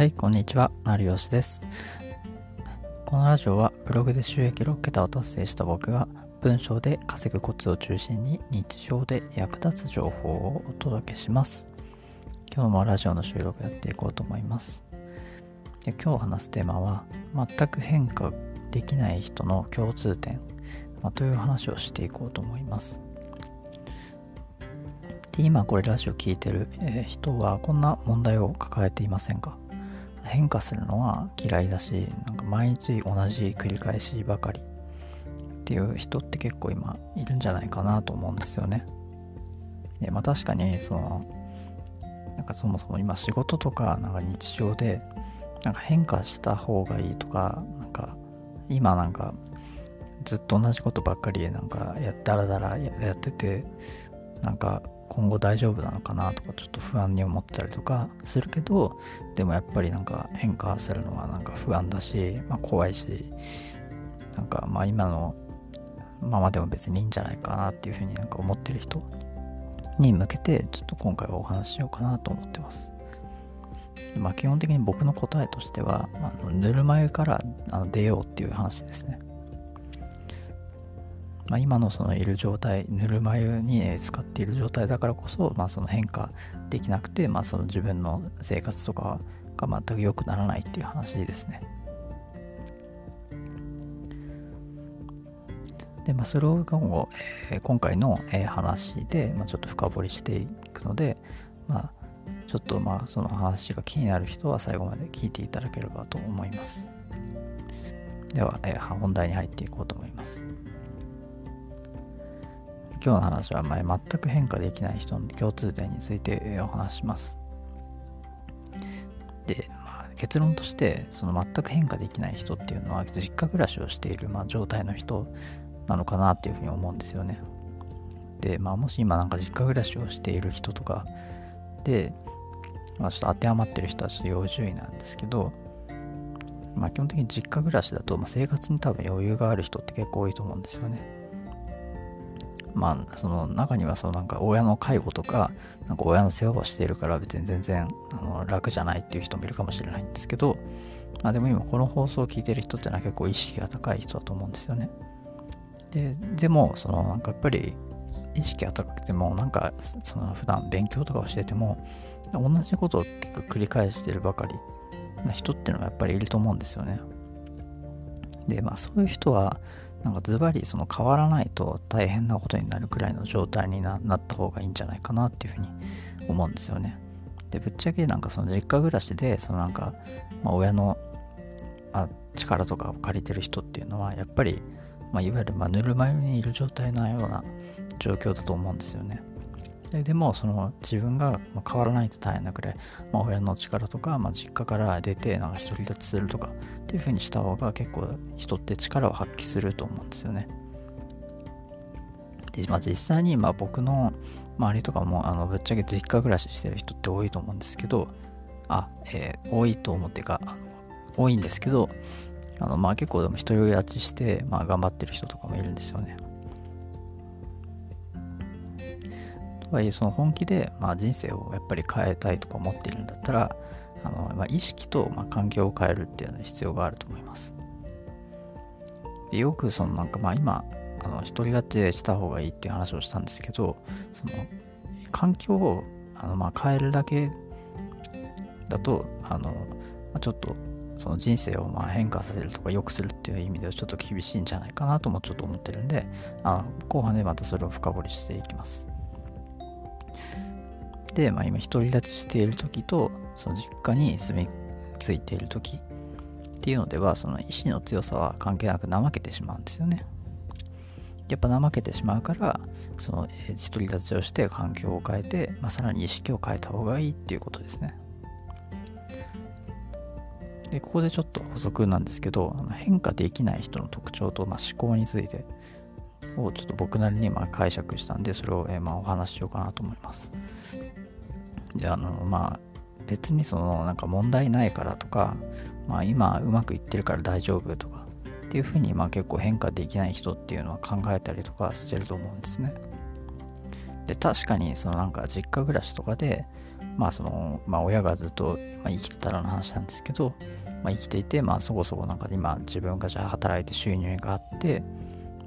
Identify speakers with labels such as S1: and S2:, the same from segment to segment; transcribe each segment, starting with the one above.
S1: はい、こんにちは。成吉です。このラジオはブログで収益6桁を達成した僕が文章で稼ぐコツを中心に日常で役立つ情報をお届けします。今日もラジオの収録やっていこうと思います。で今日話すテーマは全く変化できない人の共通点、まあ、という話をしていこうと思います。で今これラジオ聞いてる、人はこんな問題を抱えていませんか？変化するのは嫌いだしなんか毎日同じ繰り返しばかりっていう人って結構今いるんじゃないかなと思うんですよね。でまあ確かにそのなんかそもそも今仕事とかなんか日常でなんか変化した方がいいとかなんか今なんかずっと同じことばっかりなんかやだらだらやっててなんか今後大丈夫なのかなとかちょっと不安に思ったりとかするけどでもやっぱりなんか変化するのはなんか不安だし、まあ、怖いしなんかまあ今のままでも別にいいんじゃないかなっていうふうになんか思ってる人に向けてちょっと今回はお話ししようかなと思ってます。まあ基本的に僕の答えとしては、あのぬるま湯からあの出ようっていう話ですね。まあ、今のそのいる状態、ぬるま湯に使っている状態だからこそ、まあ、その変化できなくて、まあ、その自分の生活とかが全く良くならないっていう話ですね。で、まあ、それを今後、えー、今回の、えー、話で、まあ、ちょっと深掘りしていくので、まあ、ちょっとまあその話が気になる人は最後まで聞いていただければと思います。では、えー、本題に入っていこうと思います。今日の話は前全く変化できない人の共通点についてお話します。で、まあ、結論としてその全く変化できない人っていうのは実家暮らしをしている、まあ、状態の人なのかなっていうふうに思うんですよね。で、まあ、もし今なんか実家暮らしをしている人とかで、まあ、ちょっと当てはまってる人はちょっと要注意なんですけど、まあ、基本的に実家暮らしだと、ま、生活に多分余裕がある人って結構多いと思うんですよね。まあ、その中にはそのなんか親の介護とか、なんか親の世話をしているから別に全然あの楽じゃないっていう人もいるかもしれないんですけど、まあでも今この放送を聞いてる人ってのは結構意識が高い人だと思うんですよね。で、でも、そのなんかやっぱり意識が高くても、なんかその普段勉強とかをしてても、同じことを結構繰り返してるばかりな人ってのはやっぱりいると思うんですよね。で、まあそういう人は、なんかズバリその変わらないと大変なことになるくらいの状態になった方がいいんじゃないかなっていうふうに思うんですよね。で、ぶっちゃけなんかその実家暮らしで、そのなんか、まあ、親のあ力とかを借りてる人っていうのは、やっぱり、まあ、いわゆるまぬるま湯にいる状態のような状況だと思うんですよね。ででもその自分が変わらないと大変なくらい、まあ、親の力とか、まあ、実家から出てなんか独り立ちするとかっていう風にした方が結構人って力を発揮すると思うんですよね。で、まあ、実際にまあ僕の周りとかもあのぶっちゃけ実家暮らししてる人って多いと思うんですけどあ、えー、多いと思ってか多いんですけどあのまあ結構でも独り立ちして、まあ、頑張ってる人とかもいるんですよね。はいえその本気で、まあ、人生をやっぱり変えたいとか思っているんだったらあの、まあ、意識と、まあ、環境を変えるっていうのは必要があると思います。でよくそのなんかまあ今あの独り勝ちした方がいいっていう話をしたんですけどその環境をあのまあ変えるだけだとあの、まあ、ちょっとその人生をまあ変化させるとか良くするっていう意味ではちょっと厳しいんじゃないかなともちょっと思ってるんであの後半でまたそれを深掘りしていきます。で、まあ、今独り立ちしている時とその実家に住み着いている時っていうのではその意志の強さは関係なく怠けてしまうんですよね。やっぱ怠けてしまうからその独り立ちをして環境を変えて、まあ、さらに意識を変えた方がいいっていうことですね。でここでちょっと補足なんですけど変化できない人の特徴と、まあ、思考についてをちょっと僕なりにまあ解釈したんでそれを、えまあお話ししようかなと思います。であのまあ別にそのなんか問題ないからとか、まあ、今うまくいってるから大丈夫とかっていうふうにまあ結構変化できない人っていうのは考えたりとかしてると思うんですね。で確かにそのなんか実家暮らしとかでまあその、まあ親がずっと、まあ、生きてたらの話なんですけど、まあ、生きていて、まあそこそこなんか今自分がじゃあ働いて収入があって、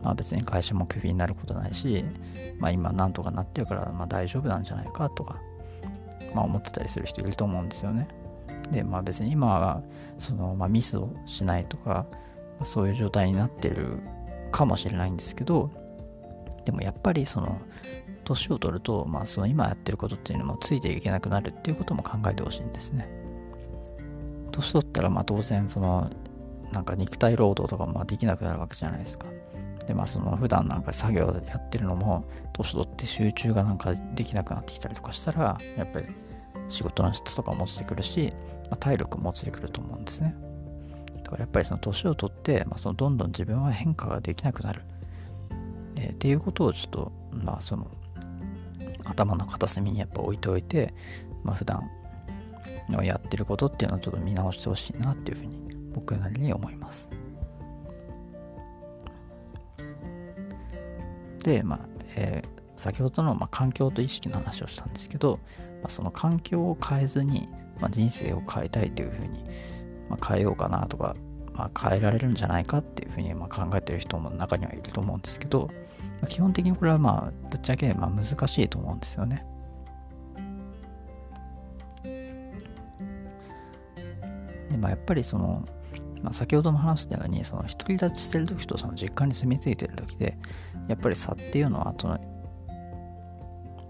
S1: まあ別に会社もクビになることないし、まあ今なんとかなってるからまあ大丈夫なんじゃないかとか、まあ思ってたりする人いると思うんですよね。で、まあ別に今はその、まあ、ミスをしないとか、そういう状態になってるかもしれないんですけど、でもやっぱりその、年を取ると、まあその今やってることっていうのもついていけなくなるっていうことも考えてほしいんですね。年取ったらまあ当然その、なんか肉体労働とかもできなくなるわけじゃないですか。で、まあその普段なんか作業やってるのも、年取って集中がなんかできなくなってきたりとかしたら、やっぱり仕事の質とかも落ちてくるし、まあ、体力も落ちてくると思うんですね。だからやっぱりその年を取って、まあ、そのどんどん自分は変化ができなくなる。えー、っていうことをちょっと、まあその、頭の片隅にやっぱ置いておいて、まあ普段のやってることっていうのをちょっと見直してほしいなっていうふうに僕なりに思います。で、まあ、えー、先ほどの、まあ、環境と意識の話をしたんですけど、まあ、その環境を変えずに、まあ、人生を変えたいというふうに、まあ、変えようかなとか、まあ、変えられるんじゃないかっていうふうにまあ考えてる人も中にはいると思うんですけど、まあ、基本的にこれはまあぶっちゃけまあ難しいと思うんですよね。でまあ、やっぱりその、まあ、先ほども話したようにその独り立ちしてる時とその実家に住み着いてる時でやっぱり差っていうのはその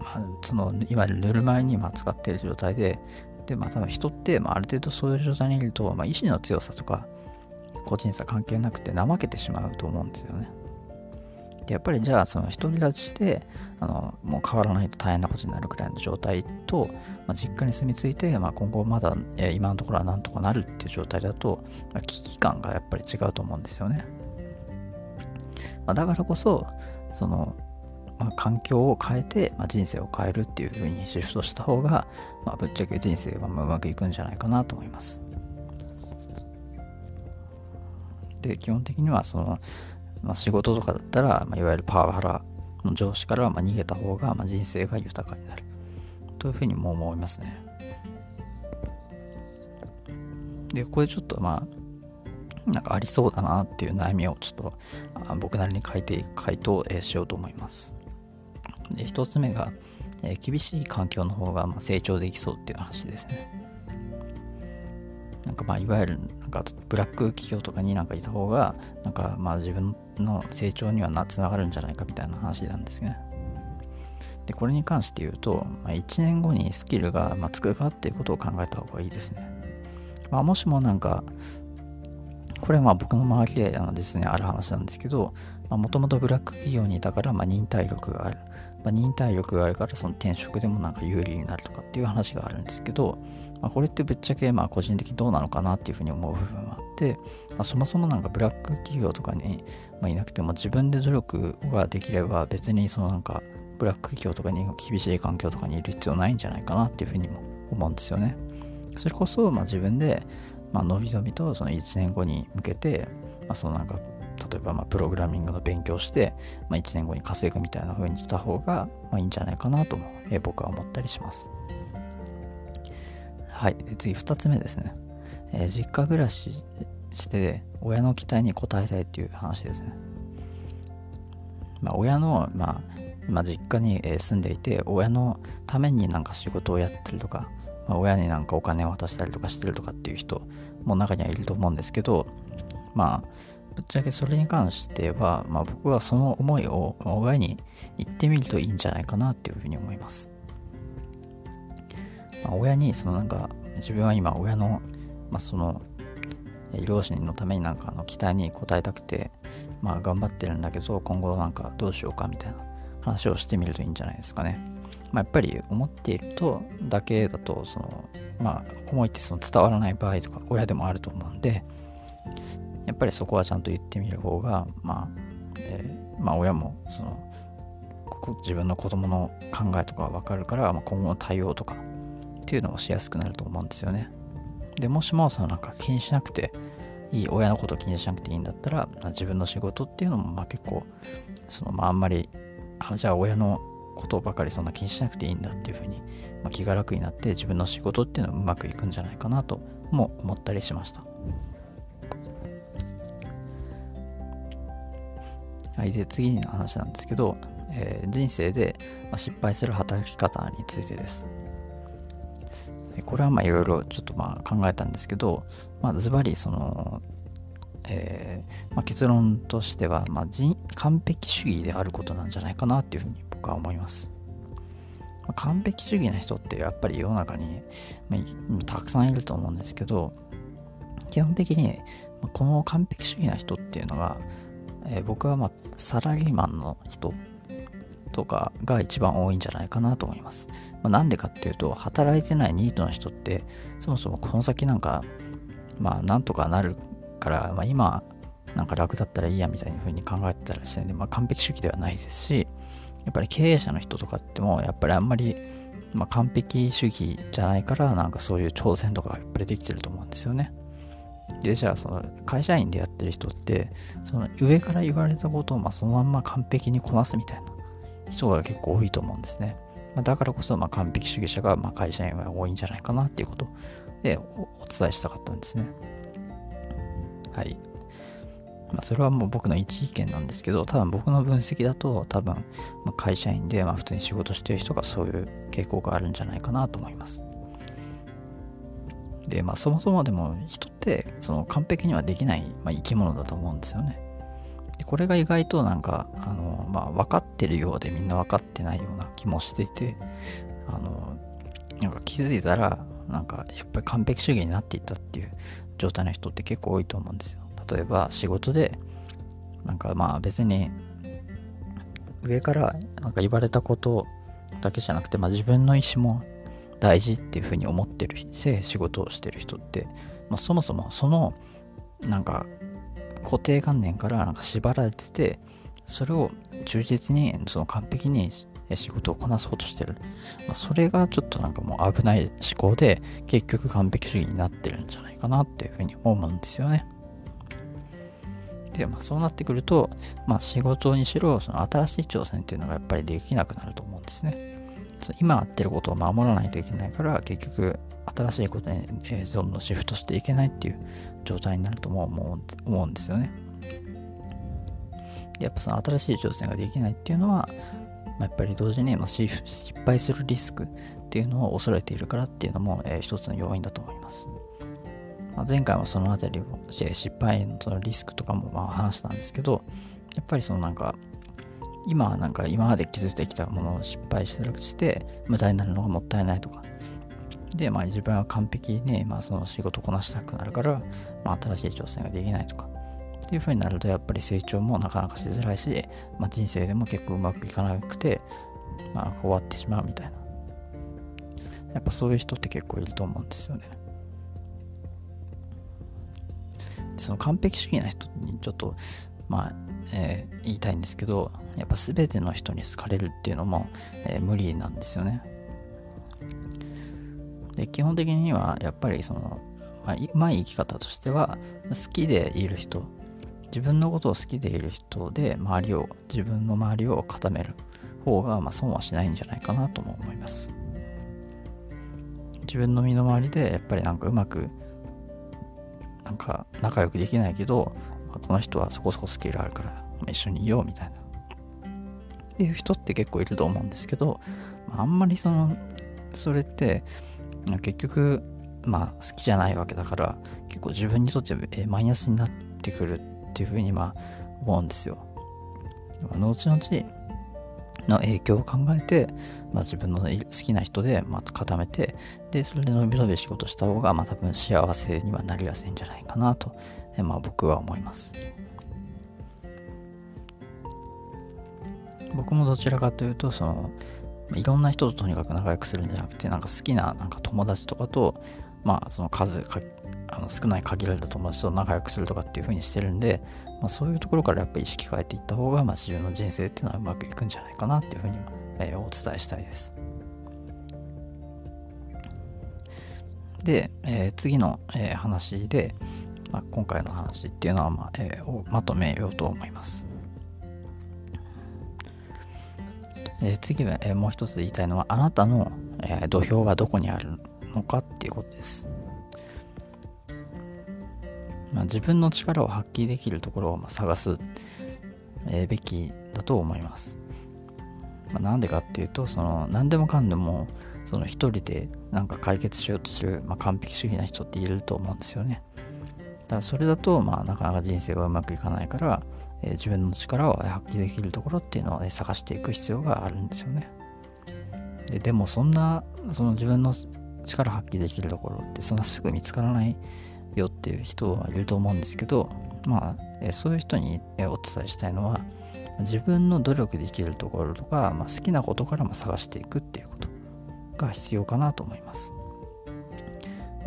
S1: まあ、そのいわゆるぬるま湯にま使っている状態で、で、まあ多分人って、まあ、ある程度そういう状態にいると、まあ、意志の強さとか、個人差関係なくて怠けてしまうと思うんですよね。でやっぱりじゃあ、その独り立ちして、あの、もう変わらないと大変なことになるくらいの状態と、まあ、実家に住み着いて、まあ、今後まだ、え今のところはなんとかなるっていう状態だと、まあ、危機感がやっぱり違うと思うんですよね。まあ、だからこそ、その、まあ、環境を変えて、まあ、人生を変えるっていう風にシフトした方が、まあ、ぶっちゃけ人生はうまくいくんじゃないかなと思います。で、基本的にはその、まあ、仕事とかだったら、まあ、いわゆるパワハラの上司からまあ逃げた方が、まあ、人生が豊かになる。というふうにも思いますね。で、ここでちょっとまあ、なんかありそうだなっていう悩みをちょっと僕なりに書いて回答しようと思います。で、一つ目が、えー、厳しい環境の方がま成長できそうっていう話ですね。なんかまあいわゆるなんかブラック企業とかになんかいた方がなんかまあ自分の成長にはなつながるんじゃないかみたいな話なんですね。で、これに関して言うと、まあ、1年後にスキルがまつくかっていうことを考えた方がいいですね。まあ、もしもなんか、これはまあ僕の周りであのですね、ある話なんですけど、もともとブラック企業にいたからま忍耐力がある。まあ、忍耐力があるからその転職でもなんか有利になるとかっていう話があるんですけど、まあ、これってぶっちゃけまあ個人的にどうなのかなっていうふうに思う部分はあって、まあ、そもそもなんかブラック企業とかに、ま、いなくても自分で努力ができれば別にそのなんかブラック企業とかに厳しい環境とかにいる必要ないんじゃないかなっていうふうにも思うんですよね。それこそま自分でまあのびのびとその1年後に向けて、まあ、そのなんか例えばまあプログラミングの勉強して、まあ、1年後に稼ぐみたいな風にした方がまあいいんじゃないかなとも、え、僕は思ったりします。はい。次2つ目ですね。えー、実家暮らしして親の期待に応えたいっていう話ですね。まあ、親の、まあ、今実家に住んでいて、親のためになんか仕事をやったりとか、まあ、親になんかお金を渡したりとかしてるとかっていう人も中にはいると思うんですけど、まあ、ぶっちゃけそれに関しては、まあ、僕はその思いを親に言ってみるといいんじゃないかなっていうふうに思います。まあ、親にそのなんか自分は今親の、まあ、その両親のためになんかあの期待に応えたくて、まあ、頑張ってるんだけど今後なんかどうしようかみたいな話をしてみるといいんじゃないですかね。まあ、やっぱり思っているとだけだとその、まあ、思いってその伝わらない場合とか親でもあると思うんでやっぱりそこはちゃんと言ってみる方が、まあ、えー、まあ、親も、その、自分の子供の考えとかわかるから、まあ、今後の対応とかっていうのをしやすくなると思うんですよね。で、もしも、そのなんか気にしなくていい、親のことを気にしなくていいんだったら、自分の仕事っていうのも、まあ結構、その、まああんまり、あじゃあ親のことばかりそんな気にしなくていいんだっていうふうに、まあ、気が楽になって自分の仕事っていうのはうまくいくんじゃないかなとも思ったりしました。はい、で次の話なんですけど、えー、人生で失敗する働き方についてです。これはまあいろいろちょっとまあ考えたんですけど、まあ、ズバリその、えーまあ、結論としては、まあ、完璧主義であることなんじゃないかなっていうふうに僕は思います。まあ、完璧主義な人ってやっぱり世の中に、まあ、たくさんいると思うんですけど、基本的にこの完璧主義な人っていうのが、えー、僕はまあサラリーマンの人とかが一番多いんじゃないかなと思います。まあ、なんでかっていうと、働いてないニートの人って、そもそもこの先なんか、まあなんとかなるから、まあ今、なんか楽だったらいいやみたいな風に考えてたらですね、まあ完璧主義ではないですし、やっぱり経営者の人とかっても、やっぱりあんまり、まあ、完璧主義じゃないから、なんかそういう挑戦とかがやっぱりできてると思うんですよね。で、じゃあ、その会社員でやってる人って、その上から言われたことをまあそのまんま完璧にこなすみたいな人が結構多いと思うんですね。まあ、だからこそ、まあ完璧主義者がまあ会社員は多いんじゃないかなっていうことでお伝えしたかったんですね。はい。まあ、それはもう僕の一意見なんですけど、多分僕の分析だと、多分、ま会社員で、まあ、普通に仕事してる人がそういう傾向があるんじゃないかなと思います。で、まあ、そもそもでも人ってその完璧にはできない、まあ、生き物だと思うんですよね。でこれが意外となんか、あの、まあ、分かってるようでみんな分かってないような気もしていて、あの、なんか気づいたら、なんかやっぱり完璧主義になっていったっていう状態の人って結構多いと思うんですよ。例えば仕事で、なんかまあ別に上からなんか言われたことだけじゃなくて、まあ、自分の意思も大事っていうふうに思ってるし仕事をしてる人って、まあ、そもそもそのなんか固定観念からなんか縛られててそれを忠実にその完璧に仕事をこなそうとしてる、まあ、それがちょっとなんかもう危ない思考で結局完璧主義になってるんじゃないかなっていうふうに思うんですよね。で、まあ、そうなってくると、まあ、仕事にしろ、その新しい挑戦っていうのがやっぱりできなくなると思うんですね。今やってることを守らないといけないから、結局、新しいことに、えどんどんシフトしていけないっていう状態になるとも思うんですよね。やっぱその新しい挑戦ができないっていうのは、まあ、やっぱり同時に、ま、失敗するリスクっていうのを恐れているからっていうのも、えー、一つの要因だと思います。まあ、前回もそのあたりを失敗のそのリスクとかもまあ話したんですけど、やっぱりそのなんか、今はなんか今まで築いてきたものを失敗して無駄になるのがもったいないとか。で、まあ自分は完璧に、まあその仕事こなしたくなるから、まあ新しい挑戦ができないとか。っていう風になるとやっぱり成長もなかなかしづらいし、まあ人生でも結構うまくいかなくて、まあ終わってしまうみたいな。やっぱそういう人って結構いると思うんですよね。その完璧主義な人にちょっと、まあ、えー、言いたいんですけど、やっぱ全ての人に好かれるっていうのも、えー、無理なんですよね。で、基本的には、やっぱりその、まあ、うまい生き方としては、好きでいる人、自分のことを好きでいる人で、周りを、自分の周りを固める方が、まあ、損はしないんじゃないかなとも思います。自分の身の回りで、やっぱりなんかうまくなんか仲良くできないけど、まあこの人はそこそこスキルあるから一緒にいようみたいな。っていう人って結構いると思うんですけど、あんまりその、それって、結局、まあ好きじゃないわけだから、結構自分にとってマイナスになってくるっていうふうにまあ思うんですよ。後々、の影響を考えて、まあ、自分の好きな人で、まあ、固めて、で、それで伸び伸び仕事した方が、まあ、多分幸せにはなりやすいんじゃないかなと、まあ、僕は思います。僕もどちらかというと、その、いろんな人ととにかく仲良くするんじゃなくて、なんか好きななんか友達とかと、まあ、その数かあの少ない限られた友達と仲良くするとかっていう風にしてるんで、まあ、そういうところからやっぱり意識変えていった方が、まあ、自分の人生っていうのはうまくいくんじゃないかなっていう風に、えー、お伝えしたいです。で、えー、次の、えー、話で、まあ、今回の話っていうのは、まあえー、まとめようと思います。で次は、え、もう一つ言いたいのは、あなたの、え、土俵はどこにあるのかっていうことです。まあ、自分の力を発揮できるところを探す、え、べきだと思います。まあ、なんでかっていうと、その何でもかんでもその一人でなんか解決しようとする、まあ、完璧主義な人っていると思うんですよね。だからそれだと、まあ、なかなか人生がうまくいかないから、え、自分の力を発揮できるところっていうのを、ね、探していく必要があるんですよね。ででもそんなその自分の力発揮できるところってそんなすぐ見つからないよっていう人はいると思うんですけどまあ、え、そういう人に、え、お伝えしたいのは自分の努力できるところとか、まあ、好きなことからも探していくっていうことが必要かなと思います。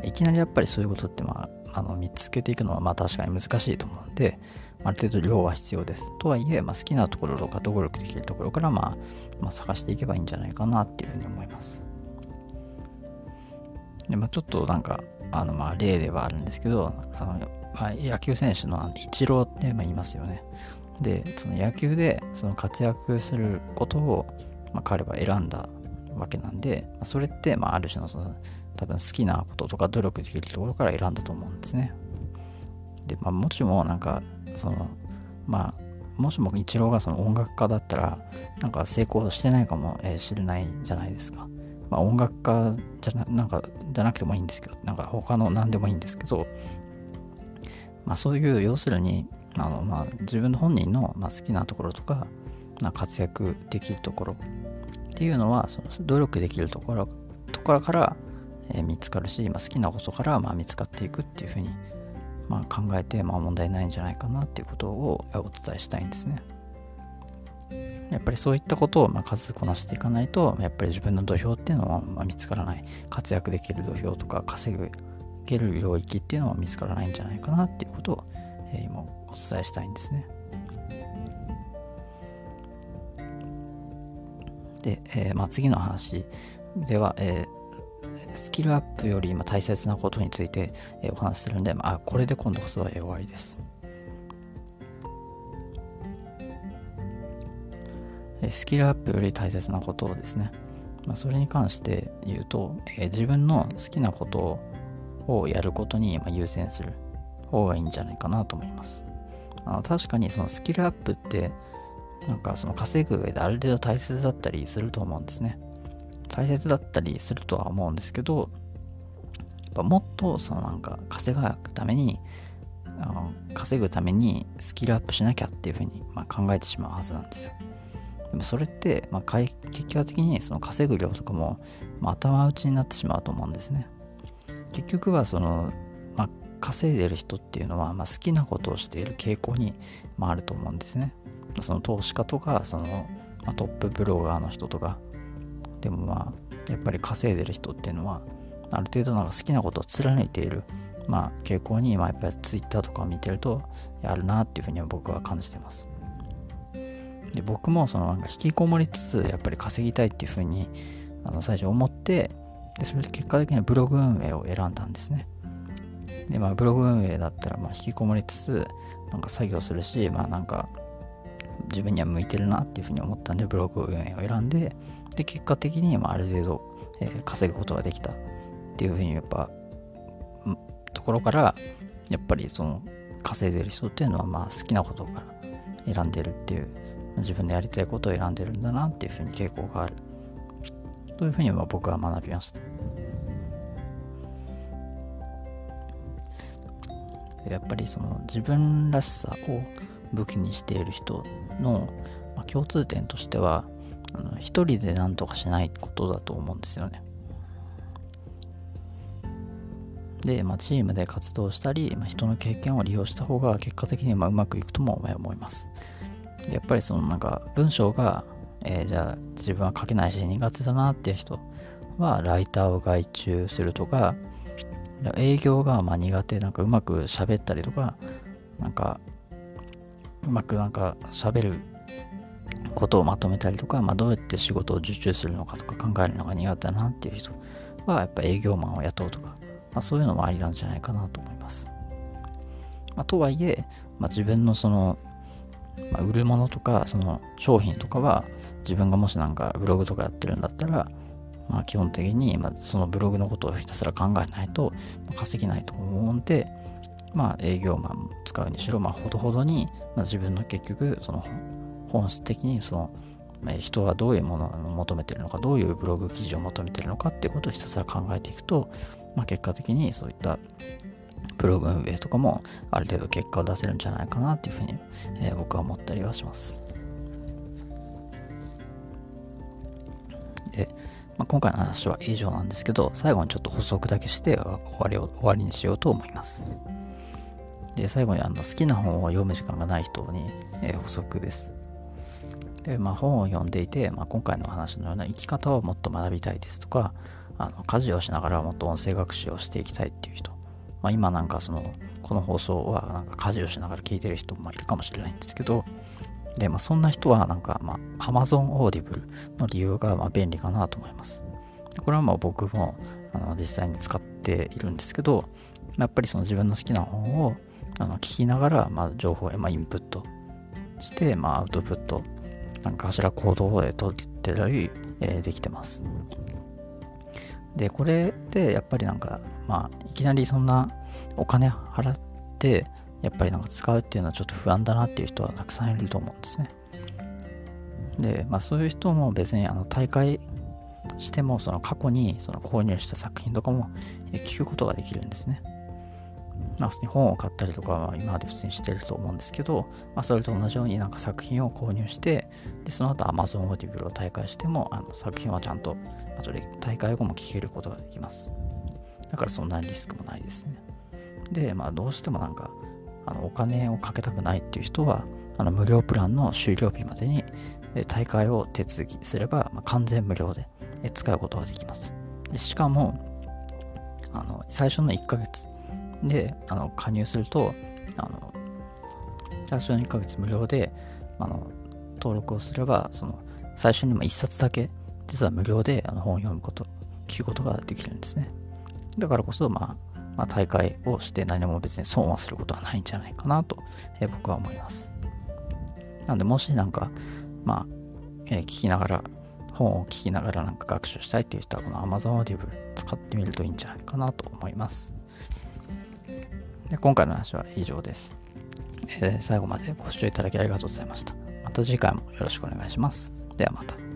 S1: いきなりやっぱりそういうことって、まあ、あの見つけていくのはまあ確かに難しいと思うんで、ある程度量は必要です。とはいえ、まあ、好きなところとか努力できるところから、まあ、まあ、探していけばいいんじゃないかなっていうふうに思います。でまあ、ちょっとなんか、あのまあ例ではあるんですけど、あのまあ、野球選手のイチローってま言いますよね。で、その野球でその活躍することを、まあ、彼は選んだわけなんで、それって、まあ、ある種のその多分好きなこととか努力できるところから選んだと思うんですね。で、まあ、もしもなんか、その、まあ、もしもイチローがその音楽家だったら、なんか成功してないかもしれないじゃないですか。まあ、音楽家じゃななんかじゃなくてもいいんですけど、なんか他の何でもいいんですけど、まあ、そういう要するにあの、まあ、自分の本人の、まあ、好きなところとか、ま、活躍できるところっていうのはその努力できるところところから、え、見つかるし、まあ、好きなことから、まあ、見つかっていくっていうふうに、まあ、考えて、まあ、問題ないんじゃないかなっていうことをお伝えしたいんですね。やっぱりそういったことをま数こなしていかないと、やっぱり自分の土俵っていうのはま見つからない。活躍できる土俵とか稼げる領域っていうのは見つからないんじゃないかなっていうことを、え、今お伝えしたいんですね。で、えー、まあ、次の話では、えー、スキルアップより今大切なことについて、え、お話しするんで、まあ、これで今度こそは終わりです。スキルアップより大切なことをですね、まあ、それに関して言うと、えー、自分の好きなことをやることに優先する方がいいんじゃないかなと思います。あの確かにそのスキルアップってなんかその稼ぐ上である程度大切だったりすると思うんですね。大切だったりするとは思うんですけど、やっぱもっとそのなんか稼ぐために、あの稼ぐためにスキルアップしなきゃっていうふうにま考えてしまうはずなんですよ。でもそれって、まあ、結果的にその稼ぐ量とかも、まあ、頭打ちになってしまうと思うんですね。結局はその、まあ、稼いでる人っていうのは、まあ、好きなことをしている傾向に、まあ、あると思うんですね。その投資家とか、その、ま、トップブロガーの人とか、でもまあ、やっぱり稼いでる人っていうのは、ある程度なんか好きなことを貫いている、まあ、傾向に、まあ、やっぱり Twitter とかを見てると、あるなっていうふうには僕は感じてます。で僕もそのなんか引きこもりつつ、やっぱり稼ぎたいっていうふうに、あの最初思って、でそれで結果的にはブログ運営を選んだんですね。で、まあ、ブログ運営だったら、まあ、引きこもりつつ、なんか作業するし、まあ、なんか、自分には向いてるなっていうふうに思ったんで、ブログ運営を選んで、で、結果的に、まあ、ある程度、えー、稼ぐことができたっていうふうに、やっぱ、ところから、やっぱりその、稼いでる人っていうのは、まあ、好きなことから選んでるっていう、自分でやりたいことを選んでるんだなっていうふうに傾向がある。というふうにまあ僕は学びました。やっぱりその自分らしさを武器にしている人の、ま共通点としてはあの一人で何とかしないことだと思うんですよね。で、まあ、チームで活動したり、まあ、人の経験を利用した方が結果的にまうまくいくとも思います。やっぱりそのなんか文章が、えー、じゃあ自分は書けないし苦手だなっていう人はライターを外注するとか、営業がま苦手、なんかうまく喋ったりとか、なんか、うまくなんか喋ることをまとめたりとか、まあ、どうやって仕事を受注するのかとか考えるのが苦手だなっていう人は、やっぱ営業マンを雇うとか、まあ、そういうのもありなんじゃないかなと思います。まあ、とはいえ、まあ、自分のその、まあ、売るものとか、その商品とかは、自分がもしなんかブログとかやってるんだったら、まあ基本的に、ま、そのブログのことをひたすら考えないと稼げないと思うんで、まあ営業マン使うにしろ、まあほどほどに、まあ、自分の結局、その本質的にその人はどういうものを求めてるのか、どういうブログ記事を求めてるのかっていうことをひたすら考えていくと、まあ、結果的にそういったブログ運営とかもある程度結果を出せるんじゃないかなっていうふうに、えー、僕は思ったりはします。で、まあ、今回の話は以上なんですけど、最後にちょっと補足だけして終わりを終わりにしようと思います。で、最後にあの好きな本を読む時間がない人に、えー、補足です。で、まあ、本を読んでいて、まあ、今回の話のような生き方をもっと学びたいですとか、あの家事をしながらもっと音声学習をしていきたいっていう人、まあ、今なんかそのこの放送はなんか家事をしながら聞いてる人もいるかもしれないんですけどで、まあ、そんな人はなんか、まあ、Amazon Audible の利用がまあ便利かなと思いますこれはまあ僕もあの実際に使っているんですけどやっぱりその自分の好きな本をあの聞きながら、まあ、情報をまあインプットして、まあ、アウトプットなんかしら行動を取ってたり、えー、できてます。で、これでやっぱりなんか、まあ、いきなりそんなお金払って、やっぱりなんか使うっていうのはちょっと不安だなっていう人はたくさんいると思うんですね。で、まあそういう人も別にあの大会してもその過去にその購入した作品とかも聞くことができるんですね。まあ、普通に本を買ったりとかは今まで普通にしてると思うんですけど、まあ、それと同じようになんか作品を購入して、でその後 Amazon Audible を大会しても、あの作品はちゃんと後で大会後も聞けることができます。だからそんなリスクもないですね。で、まあどうしてもなんか、あのお金をかけたくないっていう人は、あの無料プランの終了日までに大会を手続きすれば、まあ、完全無料で使うことができます。でしかも、あの最初の1ヶ月であの加入すると、あの最初の1ヶ月無料であの登録をすれば、その最初にも1冊だけ実は無料であの本を読むこと、聞くことができるんですね。だからこそ、まあ、まあ、大会をして何も別に損はすることはないんじゃないかなと、え、僕は思います。なんで、もしなんか、まあ、えー、聞きながら、本を聞きながらなんか学習したいっていう人は、この Amazon Audible 使ってみるといいんじゃないかなと思います。で今回の話は以上です、えー、最後までご視聴いただきありがとうございました。また次回もよろしくお願いします。ではまた。